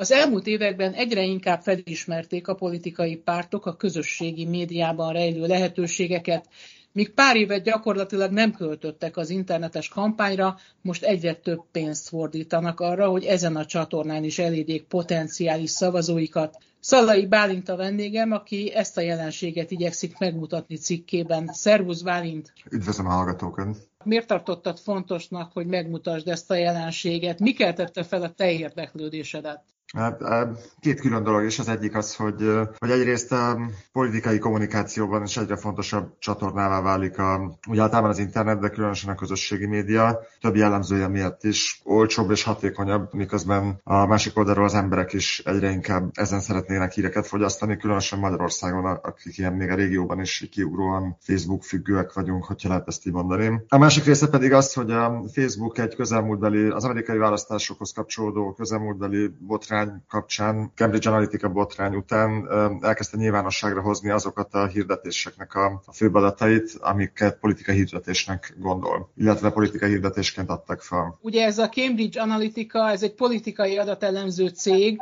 Az elmúlt években egyre inkább felismerték a politikai pártok a közösségi médiában rejlő lehetőségeket, míg pár évet gyakorlatilag nem költöttek az internetes kampányra, most egyre több pénzt fordítanak arra, hogy ezen a csatornán is elérjék potenciális szavazóikat. Szalai Bálint a vendégem, aki ezt a jelenséget igyekszik megmutatni cikkében. Szervusz Bálint! Üdvözlöm a hallgatókat! Miért tartottad fontosnak, hogy megmutasd ezt a jelenséget? Mi keltette fel a te érdeklődésedet? Hát, két külön dolog is. Az egyik az, hogy, hogy egyrészt a politikai kommunikációban is egyre fontosabb csatornává válik a, ugye általában az internet, de különösen a közösségi média. Több jellemzője miatt is olcsóbb és hatékonyabb, miközben a másik oldalról az emberek is egyre inkább ezen szeretnének híreket fogyasztani, különösen Magyarországon, akik ilyen még a régióban is kiugróan Facebook függőek vagyunk, hogyha lehet ezt így mondani. A másik része pedig az, hogy a Facebook egy közelmúltbeli, az amerikai választásokhoz kapcsolódó közelmúltbeli botrány botrány kapcsán, Cambridge Analytica botrány után elkezdte nyilvánosságra hozni azokat a hirdetéseknek a, a főbb adatait, amiket politikai hirdetésnek gondol, illetve politikai hirdetésként adtak fel. Ugye ez a Cambridge Analytica, ez egy politikai adatelemző cég,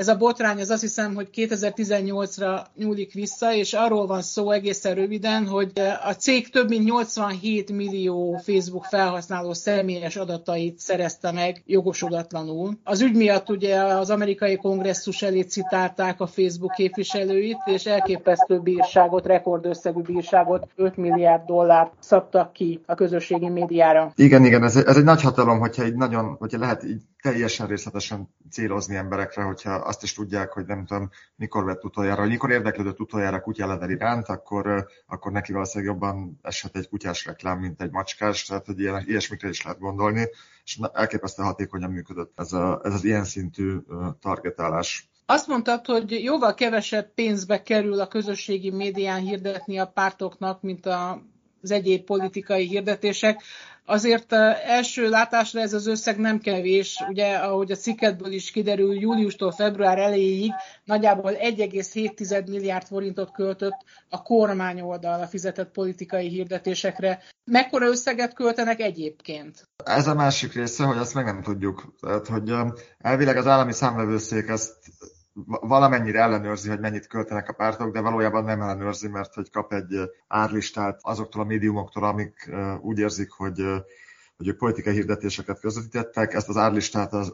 ez a botrány az azt hiszem, hogy 2018-ra nyúlik vissza, és arról van szó egészen röviden, hogy a cég több mint 87 millió Facebook felhasználó személyes adatait szerezte meg jogosulatlanul. Az ügy miatt ugye az amerikai kongresszus elé citálták a Facebook képviselőit, és elképesztő bírságot, rekordösszegű bírságot, 5 milliárd dollárt szabtak ki a közösségi médiára. Igen, igen, ez, ez egy nagy hatalom, hogyha így nagyon, hogyha lehet így teljesen részletesen célozni emberekre, hogyha azt is tudják, hogy nem tudom, mikor vett utoljára, vagy mikor érdeklődött utoljára kutyalevel iránt, akkor, akkor neki valószínűleg jobban eshet egy kutyás reklám, mint egy macskás, tehát hogy ilyen, ilyesmikre is lehet gondolni, és elképesztően hatékonyan működött ez, a, ez az ilyen szintű targetálás. Azt mondtad, hogy jóval kevesebb pénzbe kerül a közösségi médián hirdetni a pártoknak, mint a az egyéb politikai hirdetések. Azért első látásra ez az összeg nem kevés, ugye ahogy a cikketből is kiderül, júliustól február elejéig nagyjából 1,7 milliárd forintot költött a kormány oldalra fizetett politikai hirdetésekre. Mekkora összeget költenek egyébként? Ez a másik része, hogy ezt meg nem tudjuk. Tehát, hogy elvileg az állami számvevőszék ezt valamennyire ellenőrzi, hogy mennyit költenek a pártok, de valójában nem ellenőrzi, mert hogy kap egy árlistát azoktól a médiumoktól, amik úgy érzik, hogy hogy ők politikai hirdetéseket közvetítettek, ezt az árlistát az,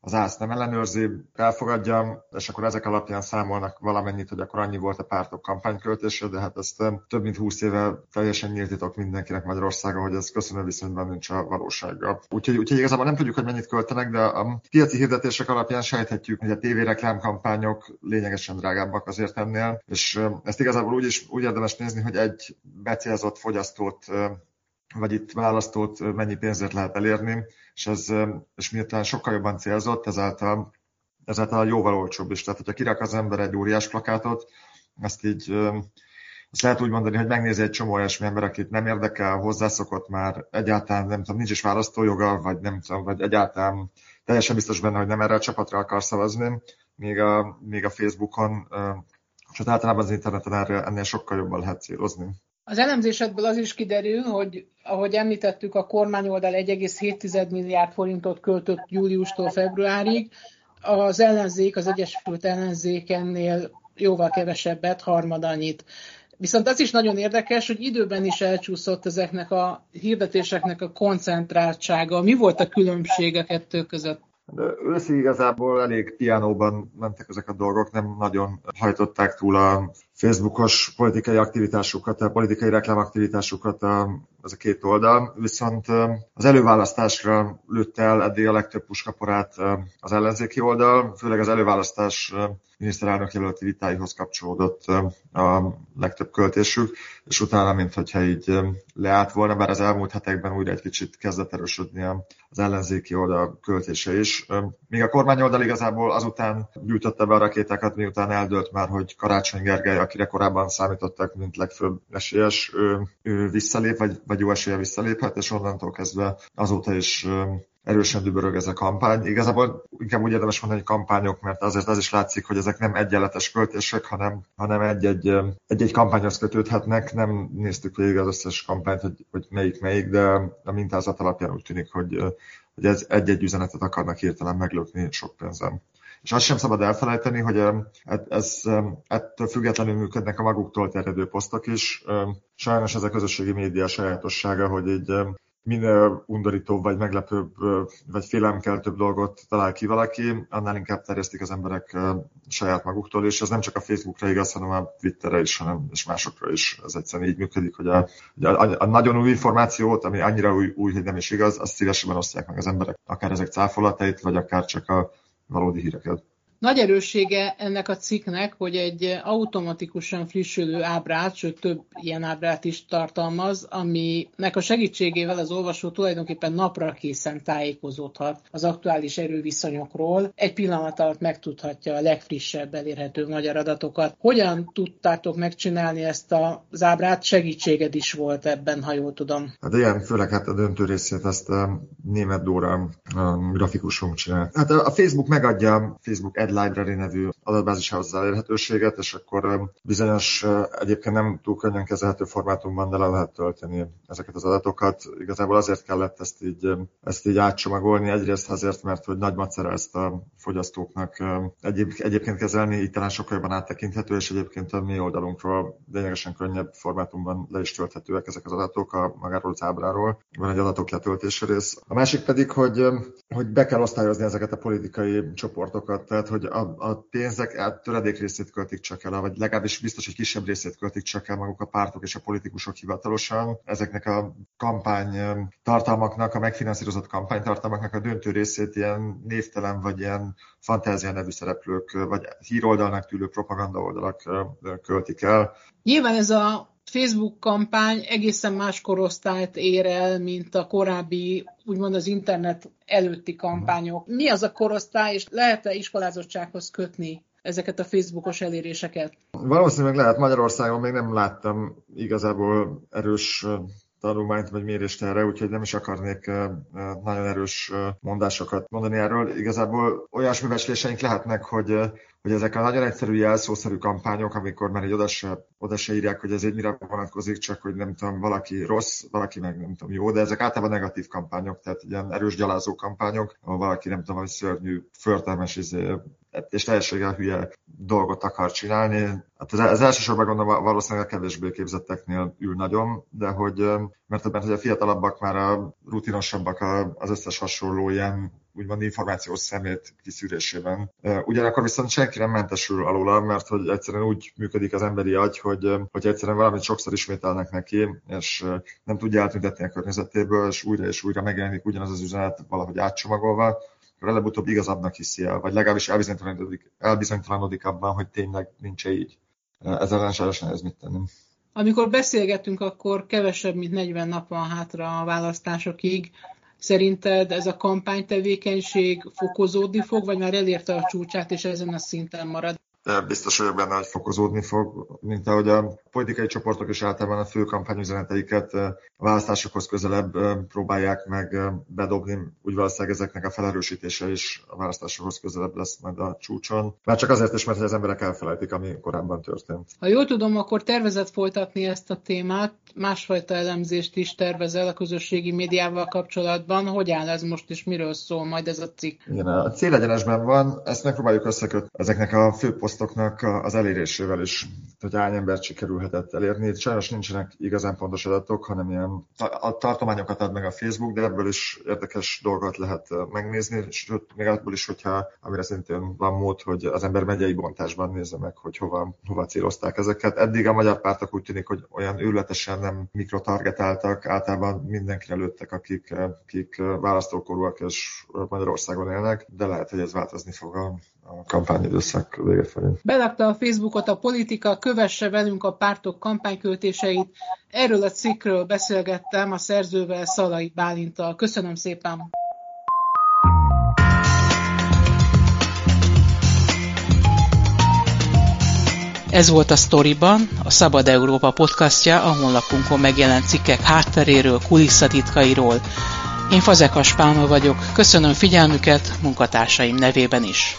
az ÁSZ nem ellenőrzi, elfogadja, és akkor ezek alapján számolnak valamennyit, hogy akkor annyi volt a pártok kampányköltése, de hát ezt több mint 20 éve teljesen nyílt mindenkinek Magyarországon, hogy ez köszönő viszonyban nincs a valósággal. Úgyhogy, úgyhogy igazából nem tudjuk, hogy mennyit költenek, de a piaci hirdetések alapján sejthetjük, hogy a tévéreklám kampányok lényegesen drágábbak azért ennél, és ezt igazából úgy is úgy érdemes nézni, hogy egy becélzott fogyasztót vagy itt választót mennyi pénzért lehet elérni, és, ez, és miután sokkal jobban célzott, ezáltal, ezáltal jóval olcsóbb is. Tehát, hogyha kirak az ember egy óriás plakátot, ezt így azt lehet úgy mondani, hogy megnézi egy csomó olyasmi ember, akit nem érdekel, hozzászokott már, egyáltalán nem tudom, nincs is választójoga, vagy nem tudom, vagy egyáltalán teljesen biztos benne, hogy nem erre a csapatra akar szavazni, míg a, míg a Facebookon, és általában az interneten erre, ennél sokkal jobban lehet célozni. Az elemzésedből az is kiderül, hogy ahogy említettük, a kormányoldal 1,7 milliárd forintot költött júliustól februárig, az ellenzék, az Egyesült Ellenzék ennél jóval kevesebbet, harmad annyit. Viszont az is nagyon érdekes, hogy időben is elcsúszott ezeknek a hirdetéseknek a koncentráltsága. Mi volt a különbség a kettő között? De őszi igazából elég piánóban mentek ezek a dolgok, nem nagyon hajtották túl a Facebookos politikai aktivitásukat, a politikai reklámaktivitásukat az a két oldal, viszont az előválasztásra lőtt el eddig a legtöbb puskaporát az ellenzéki oldal, főleg az előválasztás miniszterelnök jelölti vitáihoz kapcsolódott a legtöbb költésük, és utána, mint hogyha így leállt volna, bár az elmúlt hetekben újra egy kicsit kezdett erősödni az ellenzéki oldal költése is. Míg a kormány oldal igazából azután gyújtotta be a rakétákat, miután eldőlt már, hogy Karácsony Gergely, akire korábban számítottak, mint legfőbb esélyes, ő, ő visszalép, vagy, vagy jó esélye visszaléphet, és onnantól kezdve azóta is erősen dübörög ez a kampány. Igazából inkább úgy érdemes mondani, hogy kampányok, mert azért az is látszik, hogy ezek nem egyenletes költések, hanem, hanem egy-egy, egy-egy kampányhoz kötődhetnek. Nem néztük végig az összes kampányt, hogy, hogy melyik melyik, de a mintázat alapján úgy tűnik, hogy, hogy ez egy-egy üzenetet akarnak hirtelen meglökni sok pénzem. És azt sem szabad elfelejteni, hogy ez, ettől függetlenül működnek a maguktól terjedő posztok is. Sajnos ez a közösségi média sajátossága, hogy így minél undorítóbb, vagy meglepőbb, vagy félelemkeltőbb dolgot talál ki valaki, annál inkább terjesztik az emberek saját maguktól, és ez nem csak a Facebookra igaz, hanem a Twitterre is, hanem és másokra is. Ez egyszerűen így működik, hogy a, a, a nagyon új információt, ami annyira új, új, hogy nem is igaz, azt szívesebben osztják meg az emberek, akár ezek cáfolatait, vagy akár csak a valódi híreket. Nagy erőssége ennek a cikknek, hogy egy automatikusan frissülő ábrát, sőt több ilyen ábrát is tartalmaz, aminek a segítségével az olvasó tulajdonképpen napra készen tájékozódhat az aktuális erőviszonyokról. Egy pillanat alatt megtudhatja a legfrissebb elérhető magyar adatokat. Hogyan tudtátok megcsinálni ezt az ábrát? Segítséged is volt ebben, ha jól tudom. Hát igen, főleg hát a döntő részét ezt a német Dóra a grafikusunk csinál. Hát a Facebook megadja Facebook Ad Library nevű adatbázisához elérhetőséget, és akkor bizonyos egyébként nem túl könnyen kezelhető formátumban de le lehet tölteni ezeket az adatokat. Igazából azért kellett ezt így, ezt így átcsomagolni, egyrészt azért, mert hogy nagy macera ezt a fogyasztóknak egyéb, egyébként kezelni, így talán sokkal jobban áttekinthető, és egyébként a mi oldalunkról lényegesen könnyebb formátumban le is tölthetőek ezek az adatok a magáról az ábráról. Van egy adatok letöltési rész. A másik pedig, hogy, hogy be kell osztályozni ezeket a politikai csoportokat, tehát hogy a, a pénzek a töredék részét költik csak el, vagy legalábbis biztos, hogy kisebb részét költik csak el maguk a pártok és a politikusok hivatalosan. Ezeknek a kampány tartalmaknak, a megfinanszírozott kampánytartalmaknak a döntő részét ilyen névtelen vagy ilyen fantázia nevű szereplők, vagy híroldalnak tűlő propaganda oldalak költik el. Nyilván ez a Facebook kampány egészen más korosztályt ér el, mint a korábbi, úgymond az internet előtti kampányok. Mi az a korosztály, és lehet-e iskolázottsághoz kötni ezeket a Facebookos eléréseket? Valószínűleg lehet. Magyarországon még nem láttam igazából erős tanulmányt vagy mérést erre, úgyhogy nem is akarnék nagyon erős mondásokat mondani erről. Igazából olyasmi becsléseink lehetnek, hogy hogy ezek a nagyon egyszerű jelszószerű kampányok, amikor már egy oda se, oda se írják, hogy ez egy mire vonatkozik, csak hogy nem tudom, valaki rossz, valaki meg nem tudom jó, de ezek általában negatív kampányok, tehát ilyen erős gyalázó kampányok, ahol valaki nem tudom, hogy szörnyű, förtelmes izé, és teljességgel hülye dolgot akar csinálni. Hát az elsősorban gondolom valószínűleg a kevésbé képzetteknél ül nagyon, de hogy, mert, mert hogy a fiatalabbak már a rutinosabbak az összes hasonló ilyen úgymond információs szemét kiszűrésében. Ugyanakkor viszont senki nem mentesül alóla, mert hogy egyszerűen úgy működik az emberi agy, hogy, hogy egyszerűen valamit sokszor ismételnek neki, és nem tudja eltüntetni a környezetéből, és újra és újra megjelenik ugyanaz az üzenet valahogy átcsomagolva, előbb-utóbb igazabbnak hiszi el, vagy legalábbis elbizonytalanodik, elbizonytalanodik abban, hogy tényleg nincs -e így. Ezzel ellen sajnos nehéz mit tenni. Amikor beszélgetünk, akkor kevesebb, mint 40 nap van hátra a választásokig. Szerinted ez a kampánytevékenység fokozódni fog, vagy már elérte a csúcsát, és ezen a szinten marad? de biztos vagyok benne, hogy fokozódni fog, mint ahogy a politikai csoportok is általában a fő kampányüzeneteiket a választásokhoz közelebb próbálják meg bedobni, úgy valószínűleg ezeknek a felerősítése is a választásokhoz közelebb lesz majd a csúcson. Már csak azért is, mert az emberek elfelejtik, ami korábban történt. Ha jól tudom, akkor tervezett folytatni ezt a témát, másfajta elemzést is tervezel a közösségi médiával kapcsolatban. Hogy áll ez most, és miről szól majd ez a cikk? Igen, a célegyenesben van, ezt megpróbáljuk összekötni ezeknek a fő posztoknak az elérésével is, hogy hány embert sikerülhetett elérni. Sajnos nincsenek igazán pontos adatok, hanem ilyen a tartományokat ad meg a Facebook, de ebből is érdekes dolgot lehet megnézni, sőt, még ebből is, hogyha amire szintén van mód, hogy az ember megyei bontásban nézze meg, hogy hova, hova célozták ezeket. Eddig a magyar pártok úgy tűnik, hogy olyan őletesen nem mikrotargetáltak, általában mindenkire lőttek, akik, akik választókorúak és Magyarországon élnek, de lehet, hogy ez változni fog a, a kampányidőszak vége felé. Belakta a Facebookot a politika, kövesse velünk a pártok kampányköltéseit. Erről a cikkről beszélgettem a szerzővel, Szalai Bálintal. Köszönöm szépen! Ez volt a Storyban, a Szabad Európa podcastja, a honlapunkon megjelent cikkek hátteréről, kulisszatitkairól. Én Fazekas Pálma vagyok, köszönöm figyelmüket munkatársaim nevében is.